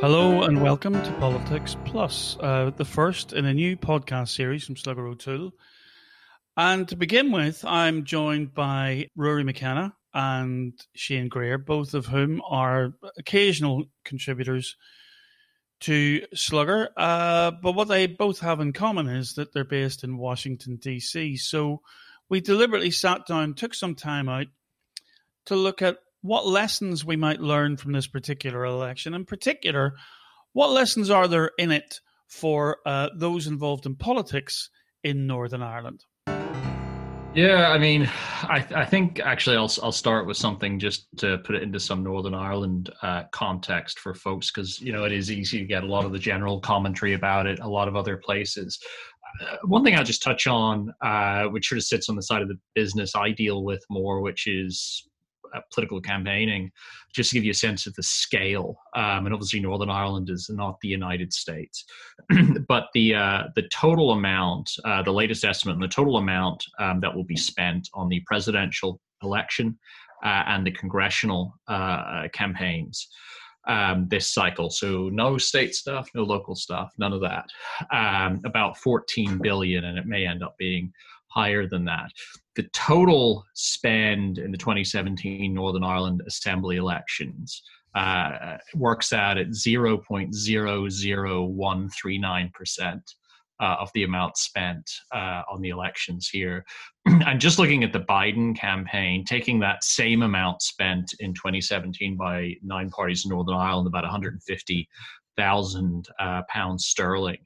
Hello and welcome to Politics Plus, uh, the first in a new podcast series from Slugger O'Toole. And to begin with, I'm joined by Ruarai McKenna and Shane Greer, both of whom are occasional contributors to Slugger. Uh, but what they both have in common is that they're based in Washington, D.C. So we deliberately sat down, took some time out to look at what lessons we might learn from this particular election. In particular, what lessons are there in it for uh, those involved in politics in Northern Ireland? Yeah, I mean, I, I think actually I'll I'll start with something just to put it into some Northern Ireland uh, context for folks because you know it is easy to get a lot of the general commentary about it a lot of other places. Uh, one thing I'll just touch on, uh, which sort of sits on the side of the business I deal with more, which is political campaigning, just to give you a sense of the scale. Um, and obviously, Northern Ireland is not the United States, but the uh, the total amount, uh, the latest estimate, and the total amount um, that will be spent on the presidential election uh, and the congressional uh, campaigns. Um, this cycle. So no state stuff, no local stuff, none of that. Um, about 14 billion, and it may end up being higher than that. The total spend in the 2017 Northern Ireland Assembly elections uh, works out at 0.00139%. Uh, of the amount spent uh, on the elections here. and just looking at the Biden campaign, taking that same amount spent in 2017 by nine parties in Northern Ireland, about 150,000 uh, pounds sterling,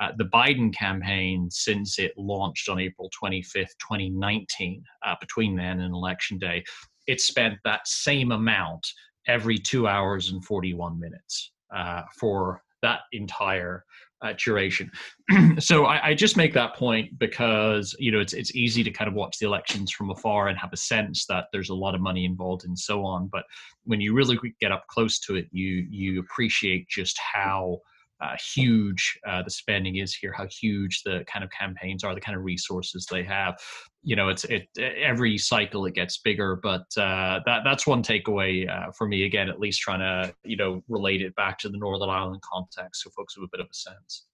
uh, the Biden campaign, since it launched on April 25th, 2019, uh, between then and election day, it spent that same amount every two hours and 41 minutes uh, for that entire uh, duration. so I, I, just make that point because you know it's it's easy to kind of watch the elections from afar and have a sense that there's a lot of money involved and so on. But when you really get up close to it, you you appreciate just how uh, huge uh, the spending is here, how huge the kind of campaigns are, the kind of resources they have. You know, it's it every cycle it gets bigger, but uh, that that's one takeaway uh, for me. Again, at least trying to you know relate it back to the Northern Ireland context, so folks have a bit of a sense.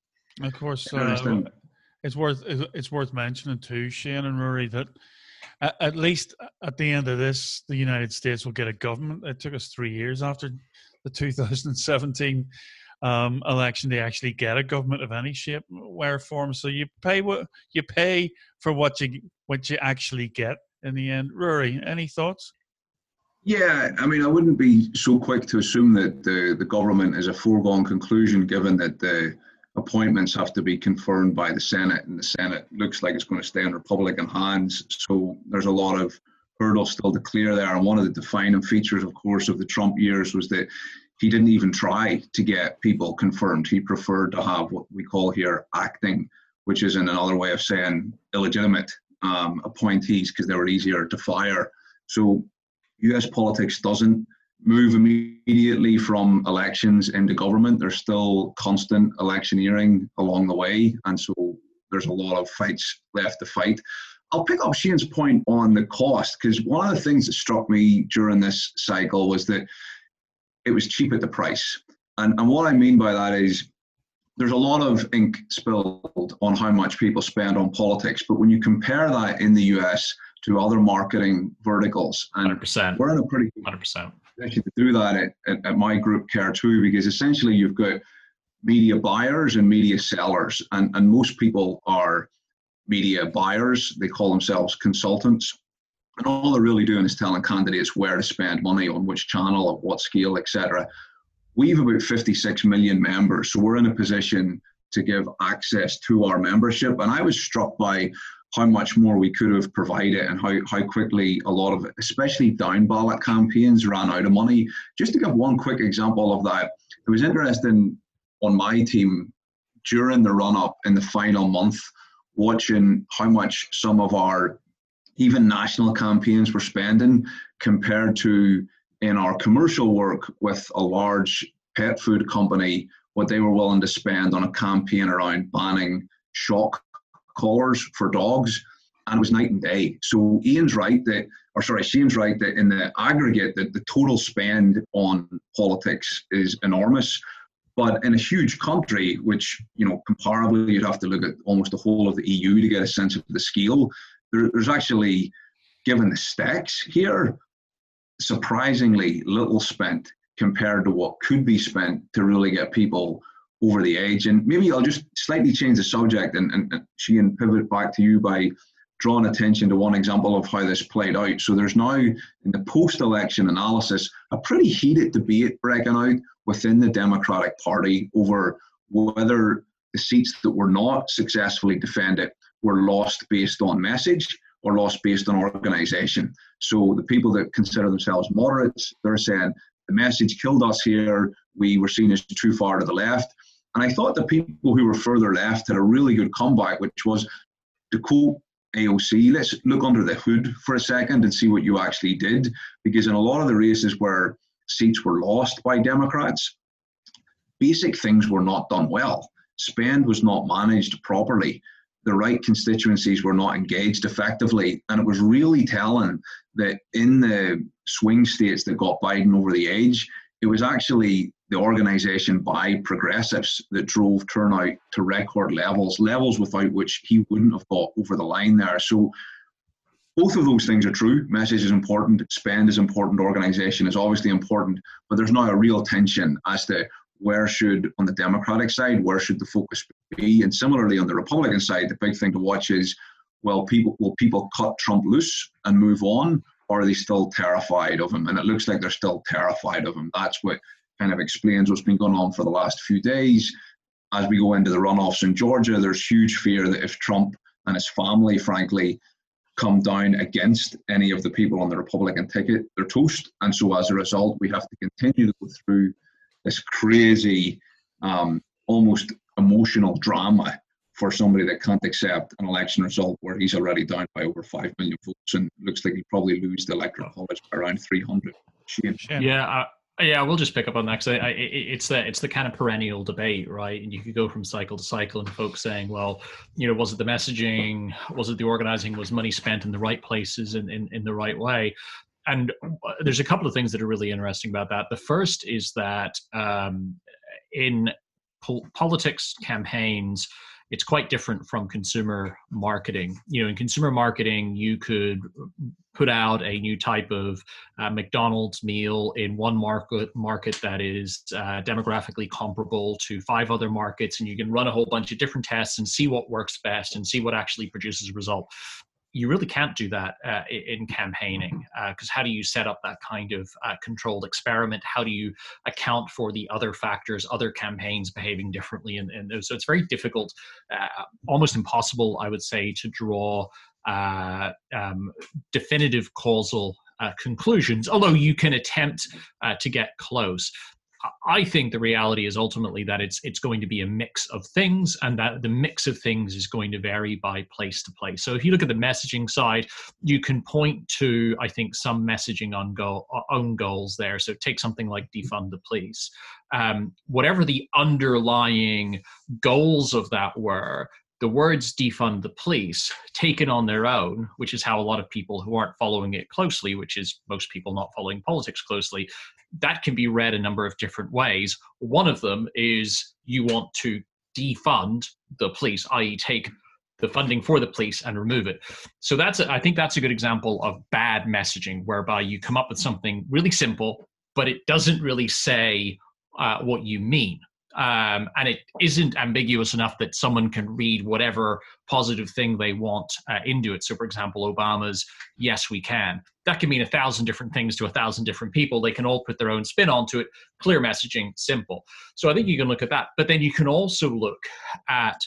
Of course, uh, it's worth it's worth mentioning too, Shane and Ruarai, that at least at the end of this, the United States will get a government. It took us three years after the 2017 um, election to actually get a government of any shape, where form. So you pay what you pay for what you what you actually get in the end. Ruarai, any thoughts? Yeah, I mean, I wouldn't be so quick to assume that the, the government is a foregone conclusion, given that the appointments have to be confirmed by the Senate, and the Senate looks like it's going to stay in Republican hands. So there's a lot of hurdles still to clear there. And one of the defining features, of course, of the Trump years was that he didn't even try to get people confirmed. He preferred to have what we call here acting, which is in another way of saying illegitimate um, appointees because they were easier to fire. So US politics doesn't move immediately from elections into government. There's still constant electioneering along the way. And so there's a lot of fights left to fight. I'll pick up Shane's point on the cost because one of the things that struck me during this cycle was that it was cheap at the price. And, and what I mean by that is there's a lot of ink spilled on how much people spend on politics, but when you compare that in the US to other marketing verticals, and 100%. we're in a pretty 100% position to do that at, at, at my group Care2, because essentially you've got media buyers and media sellers, and, and most people are media buyers. They call themselves consultants. And all they're really doing is telling candidates where to spend money on which channel, at what scale, etc. We've about 56 million members, so we're in a position to give access to our membership. And I was struck by how much more we could have provided and how, how quickly a lot of, especially down ballot campaigns, ran out of money. Just to give one quick example of that, it was interesting on my team during the run up in the final month watching how much some of our even national campaigns were spending compared to in our commercial work with a large pet food company, what they were willing to spend on a campaign around banning shock collars for dogs. And it was night and day. So Ian's right that, or sorry, Shane's right that in the aggregate, that the total spend on politics is enormous. But in a huge country, which, you know, comparably, you'd have to look at almost the whole of the EU to get a sense of the scale, there's actually, given the stakes here, surprisingly little spent compared to what could be spent to really get people over the edge. And maybe I'll just slightly change the subject and, and, and she can pivot back to you by drawing attention to one example of how this played out. So there's now in the post-election analysis a pretty heated debate breaking out within the Democratic Party over whether the seats that were not successfully defended were lost based on message or lost based on organisation. So the people that consider themselves moderates, they're saying the message killed us here. We were seen as too far to the left. And I thought the people who were further left had a really good comeback, which was to quote AOC, let's look under the hood for a second and see what you actually did. Because in a lot of the races where seats were lost by Democrats, basic things were not done well. Spend was not managed properly. The right constituencies were not engaged effectively. And it was really telling that in the swing states that got Biden over the edge, it was actually the organisation by progressives that drove turnout to record levels, levels without which he wouldn't have got over the line there. So both of those things are true. Message is important, spend is important, organisation is obviously important, but there's now a real tension as to where should, on the Democratic side, where should the focus be? And similarly, on the Republican side, the big thing to watch is, well, people will people cut Trump loose and move on, or are they still terrified of him? And it looks like they're still terrified of him. That's what kind of explains what's been going on for the last few days. As we go into the runoffs in Georgia, there's huge fear that if Trump and his family, frankly, come down against any of the people on the Republican ticket, they're toast. And so as a result, we have to continue to go through this crazy, um, almost emotional drama for somebody that can't accept an election result where he's already down by over 5 million votes and looks like he'll probably lose the electoral college by around 300. Shane. Yeah, yeah, we'll just pick up on that because it's the it's the kind of perennial debate, right? And you could go from cycle to cycle, and folks saying, well, you know, was it the messaging? Was it the organizing? Was money spent in the right places and in, in the right way? And uh, there's a couple of things that are really interesting about that. The first is that um, in po- politics campaigns, it's quite different from consumer marketing. You know, in consumer marketing, you could put out a new type of uh, McDonald's meal in one market market that is uh, demographically comparable to five other markets, and you can run a whole bunch of different tests and see what works best and see what actually produces a result you really can't do that uh, in campaigning because uh, how do you set up that kind of uh, controlled experiment? How do you account for the other factors, other campaigns behaving differently? And, and so it's very difficult, uh, almost impossible, I would say, to draw uh, um, definitive causal uh, conclusions, although you can attempt uh, to get close. I think the reality is ultimately that it's it's going to be a mix of things, and that the mix of things is going to vary by place to place. So if you look at the messaging side, you can point to I think some messaging on goal own goals there. So take something like defund the police. Um, whatever the underlying goals of that were, the words defund the police taken on their own, which is how a lot of people who aren't following it closely, which is most people not following politics closely, that can be read a number of different ways. One of them is you want to defund the police, i.e., take the funding for the police and remove it. So that's a, I think that's a good example of bad messaging, whereby you come up with something really simple, but it doesn't really say uh, what you mean um, and it isn't ambiguous enough that someone can read whatever positive thing they want uh, into it. So, for example, Obama's "Yes, we can." That can mean a thousand different things to a thousand different people. They can all put their own spin onto it. Clear messaging, simple. So, I think you can look at that. But then you can also look at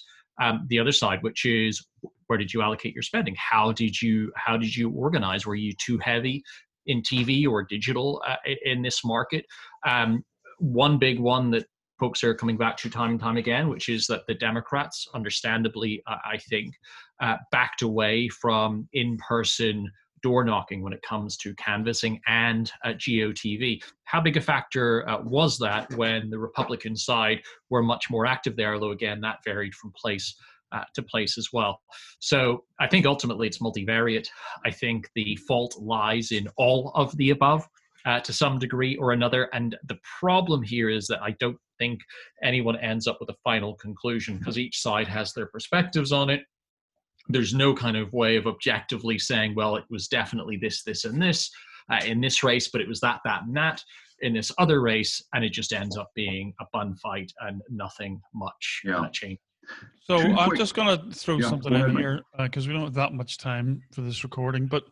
um, the other side, which is where did you allocate your spending? How did you how did you organize? Were you too heavy in TV or digital uh, in this market? Um, one big one that folks are coming back to time and time again, which is that the Democrats, understandably, I think, uh, backed away from in person door knocking when it comes to canvassing and uh, GOTV. How big a factor uh, was that when the Republican side were much more active there, although again, that varied from place uh, to place as well. So I think ultimately it's multivariate. I think the fault lies in all of the above. Uh, to some degree or another. And the problem here is that I don't think anyone ends up with a final conclusion because each side has their perspectives on it. There's no kind of way of objectively saying, well, it was definitely this, this, and this uh, in this race, but it was that, that, and that in this other race, and it just ends up being a bun fight and nothing much yeah. uh, changed. So I'm just going to throw yeah, something in here because uh, we don't have that much time for this recording. But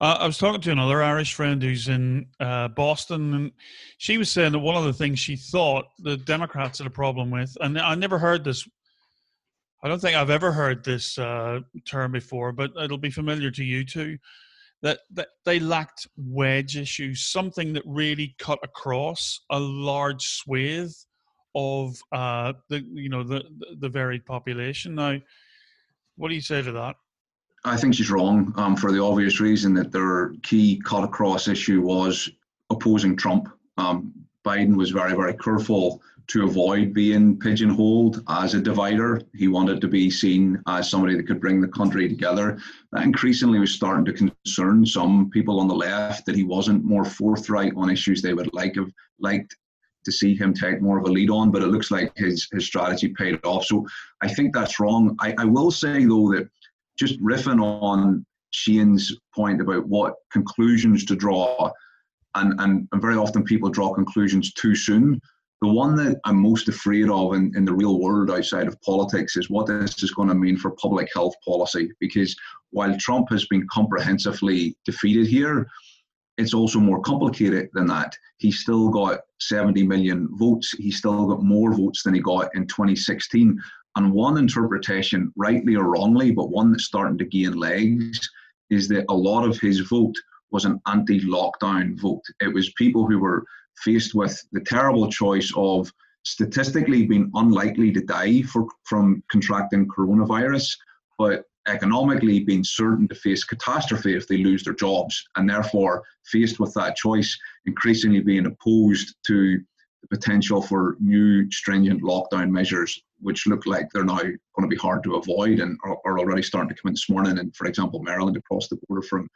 uh, I was talking to another Irish friend who's in uh, Boston, and she was saying that one of the things she thought the Democrats had a problem with, and I never heard this. I don't think I've ever heard this uh, term before, but it'll be familiar to you too. That, that they lacked wedge issues, something that really cut across a large swathe of uh, the you know the the varied population. Now, what do you say to that? I think she's wrong um, for the obvious reason that their key cut across issue was opposing Trump. Um, Biden was very, very careful to avoid being pigeonholed as a divider. He wanted to be seen as somebody that could bring the country together. That increasingly was starting to concern some people on the left that he wasn't more forthright on issues they would like have liked to see him take more of a lead on, but it looks like his his strategy paid off. So I think that's wrong. I, I will say though that just riffing on Shane's point about what conclusions to draw, and, and, and very often people draw conclusions too soon. The one that I'm most afraid of in, in the real world outside of politics is what this is going to mean for public health policy. Because while Trump has been comprehensively defeated here, it's also more complicated than that. He still got 70 million votes. He still got more votes than he got in 2016. And one interpretation, rightly or wrongly, but one that's starting to gain legs, is that a lot of his vote was an anti lockdown vote. It was people who were faced with the terrible choice of statistically being unlikely to die for, from contracting coronavirus, but economically being certain to face catastrophe if they lose their jobs, and therefore faced with that choice, increasingly being opposed to the potential for new stringent lockdown measures, which look like they're now going to be hard to avoid and are, are already starting to come in this morning. And for example, Maryland across the border from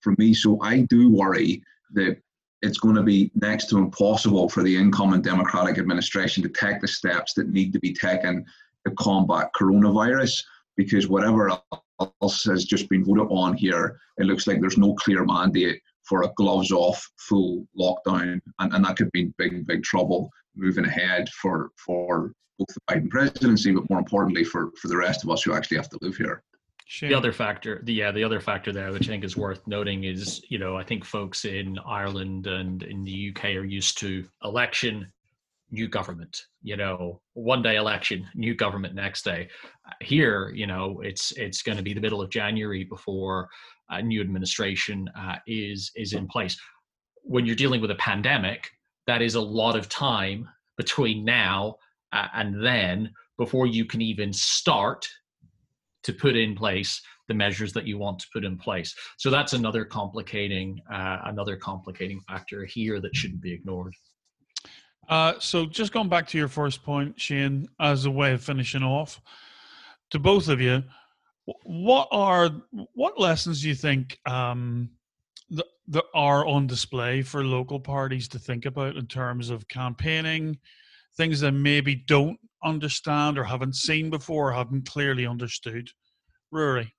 from me. So I do worry that it's going to be next to impossible for the incoming Democratic administration to take the steps that need to be taken to combat coronavirus because whatever else has just been voted on here, it looks like there's no clear mandate for a gloves off full lockdown, and, and that could be big, big trouble moving ahead for for both the Biden presidency, but more importantly for for the rest of us who actually have to live here. The other factor, the yeah, the other factor there, which I think is worth noting, is you know I think folks in Ireland and in the UK are used to election, new government. You know, one day election, new government next day. Here, you know, it's it's going to be the middle of January before a new administration uh, is is in place. When you're dealing with a pandemic, that is a lot of time between now uh, and then before you can even start to put in place the measures that you want to put in place. So that's another complicating uh, another complicating factor here that shouldn't be ignored. Uh, so just going back to your first point, Shane, as a way of finishing off, to both of you, what are what lessons do you think um, that, that are on display for local parties to think about in terms of campaigning, things that maybe don't understand or haven't seen before, or haven't clearly understood? Ruarai.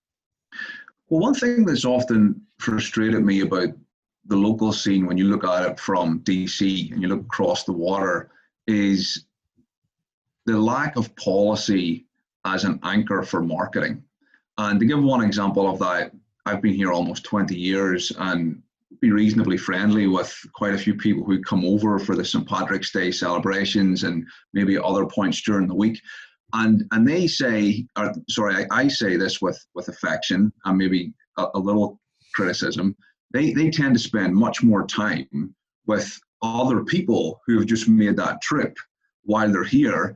Well, one thing that's often frustrated me about the local scene when you look at it from DC and you look across the water is the lack of policy as an anchor for marketing. And to give one example of that, I've been here almost 20 years and be reasonably friendly with quite a few people who come over for the St. Patrick's Day celebrations and maybe other points during the week. And and they say, or, sorry, I, I say this with with affection and maybe a, a little criticism. They they tend to spend much more time with other people who have just made that trip while they're here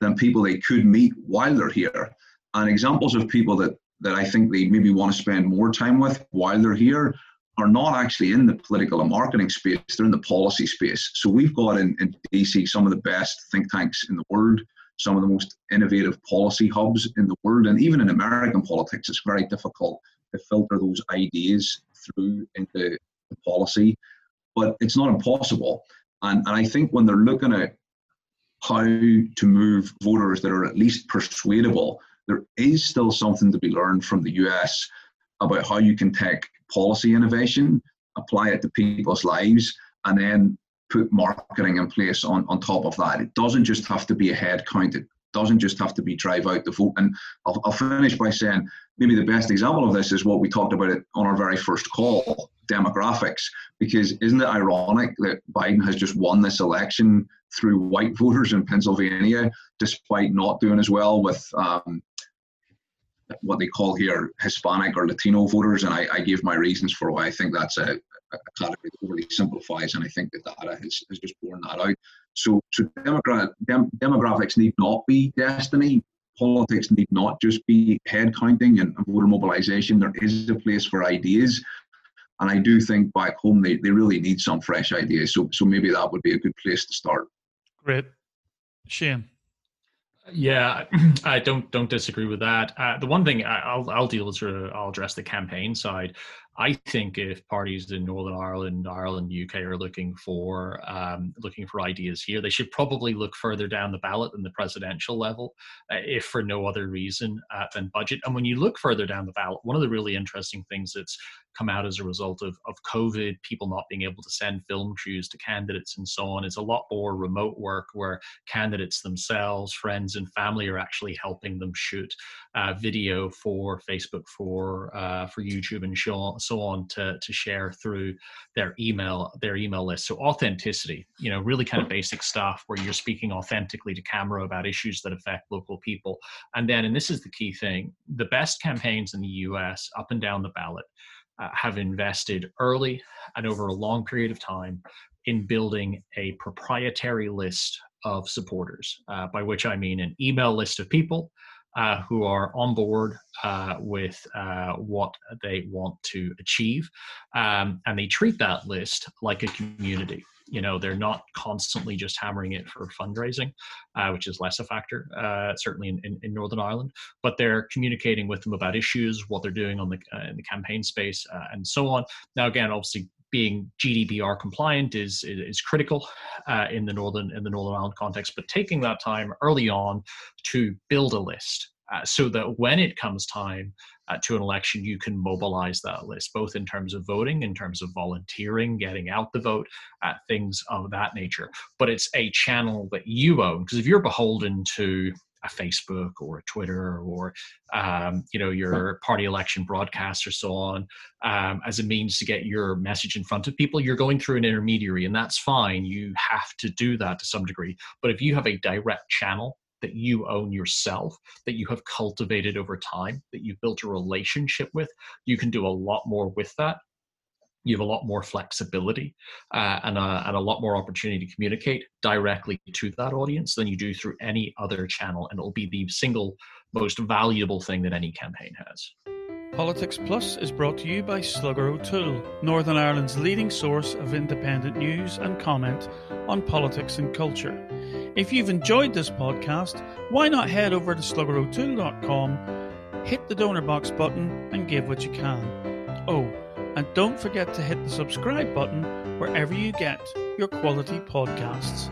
than people they could meet while they're here. And examples of people that, that I think they maybe want to spend more time with while they're here are not actually in the political and marketing space, they're in the policy space. So we've got in, in DC some of the best think tanks in the world, some of the most innovative policy hubs in the world. And even in American politics, it's very difficult to filter those ideas through into the policy. but it's not impossible. And, and I think when they're looking at how to move voters that are at least persuadable, there is still something to be learned from the US about how you can take policy innovation, apply it to people's lives, and then put marketing in place on, on top of that. It doesn't just have to be a head count. It doesn't just have to be drive out the vote. And I'll, I'll finish by saying maybe the best example of this is what we talked about it on our very first call, demographics. Because isn't it ironic that Biden has just won this election through white voters in Pennsylvania, despite not doing as well with um, what they call here Hispanic or Latino voters? And I, I gave my reasons for why I think that's a, a category that overly simplifies, and I think the data has, has just borne that out. So, so demogra- dem- demographics need not be destiny. Politics need not just be head counting and voter mobilization. There is a place for ideas. And I do think back home they, they really need some fresh ideas. So so maybe that would be a good place to start. Great. Shane. Yeah, I don't don't disagree with that. Uh, the one thing I'll I'll deal with, sort of, I'll address the campaign side. I think if parties in Northern Ireland, Ireland, UK are looking for um, looking for ideas here, they should probably look further down the ballot than the presidential level, uh, if for no other reason uh, than budget. And when you look further down the ballot, one of the really interesting things that's come out as a result of, of COVID, people not being able to send film crews to candidates and so on, It's a lot more remote work where candidates themselves, friends, and family are actually helping them shoot uh, video for Facebook, for uh, for YouTube, and so on to to share through their email their email list. So authenticity, you know, really kind of basic stuff where you're speaking authentically to camera about issues that affect local people. And then, and this is the key thing, the best campaigns in the U.S. up and down the ballot uh, have invested early and over a long period of time in building a proprietary list of supporters, uh, by which I mean an email list of people uh, who are on board uh, with uh, what they want to achieve. Um, and they treat that list like a community. You know, they're not constantly just hammering it for fundraising, uh, which is less a factor, uh, certainly in, in, in, Northern Ireland. But they're communicating with them about issues, what they're doing on the uh, in the campaign space, and so on. Now, again, obviously, being GDPR compliant is is, critical uh, in the northern in the Northern Ireland context. But taking that time early on to build a list uh, so that when it comes time uh, to an election, you can mobilize that list, both in terms of voting, in terms of volunteering, getting out the vote, uh, things of that nature. But it's a channel that you own because if you're beholden to a Facebook or a Twitter or um, you know your party election broadcasts or so on um, as a means to get your message in front of people. You're going through an intermediary, and that's fine. You have to do that to some degree. But if you have a direct channel that you own yourself, that you have cultivated over time, that you've built a relationship with, you can do a lot more with that you have a lot more flexibility uh, and, a, and a lot more opportunity to communicate directly to that audience than you do through any other channel. And it'll be the single most valuable thing that any campaign has. Politics Plus is brought to you by Slugger O'Toole, Northern Ireland's leading source of independent news and comment on politics and culture. If you've enjoyed this podcast, why not head over to sluggerotoole.com, hit the donor box button, and give what you can. Oh, and don't forget to hit the subscribe button wherever you get your quality podcasts.